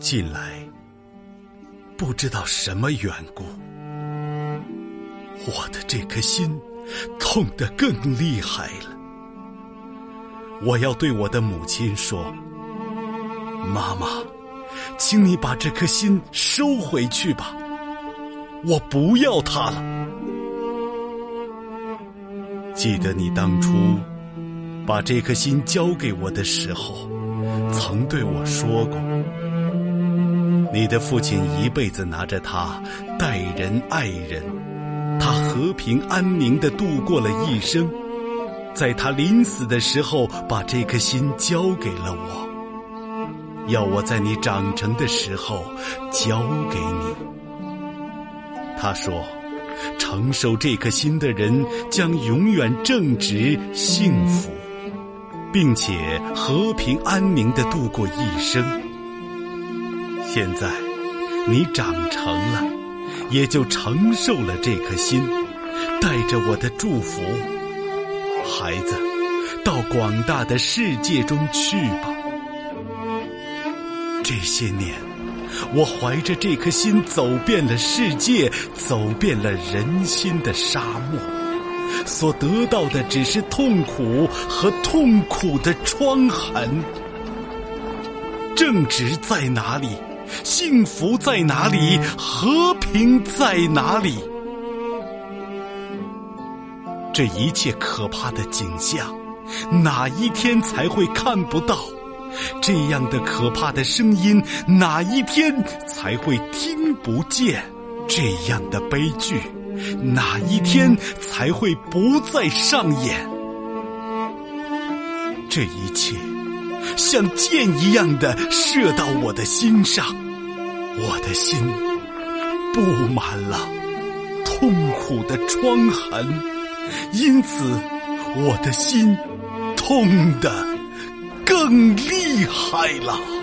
近来，不知道什么缘故，我的这颗心痛得更厉害了。我要对我的母亲说：“妈妈，请你把这颗心收回去吧，我不要它了。”记得你当初把这颗心交给我的时候，曾对我说过。你的父亲一辈子拿着它待人爱人，他和平安宁的度过了一生，在他临死的时候把这颗心交给了我，要我在你长成的时候交给你。他说，承受这颗心的人将永远正直幸福，并且和平安宁的度过一生。现在，你长成了，也就承受了这颗心，带着我的祝福，孩子，到广大的世界中去吧。这些年，我怀着这颗心走遍了世界，走遍了人心的沙漠，所得到的只是痛苦和痛苦的疮痕。正直在哪里？幸福在哪里？和平在哪里？这一切可怕的景象，哪一天才会看不到？这样的可怕的声音，哪一天才会听不见？这样的悲剧，哪一天才会不再上演？这一切。像箭一样的射到我的心上，我的心布满了痛苦的疮痕，因此我的心痛得更厉害了。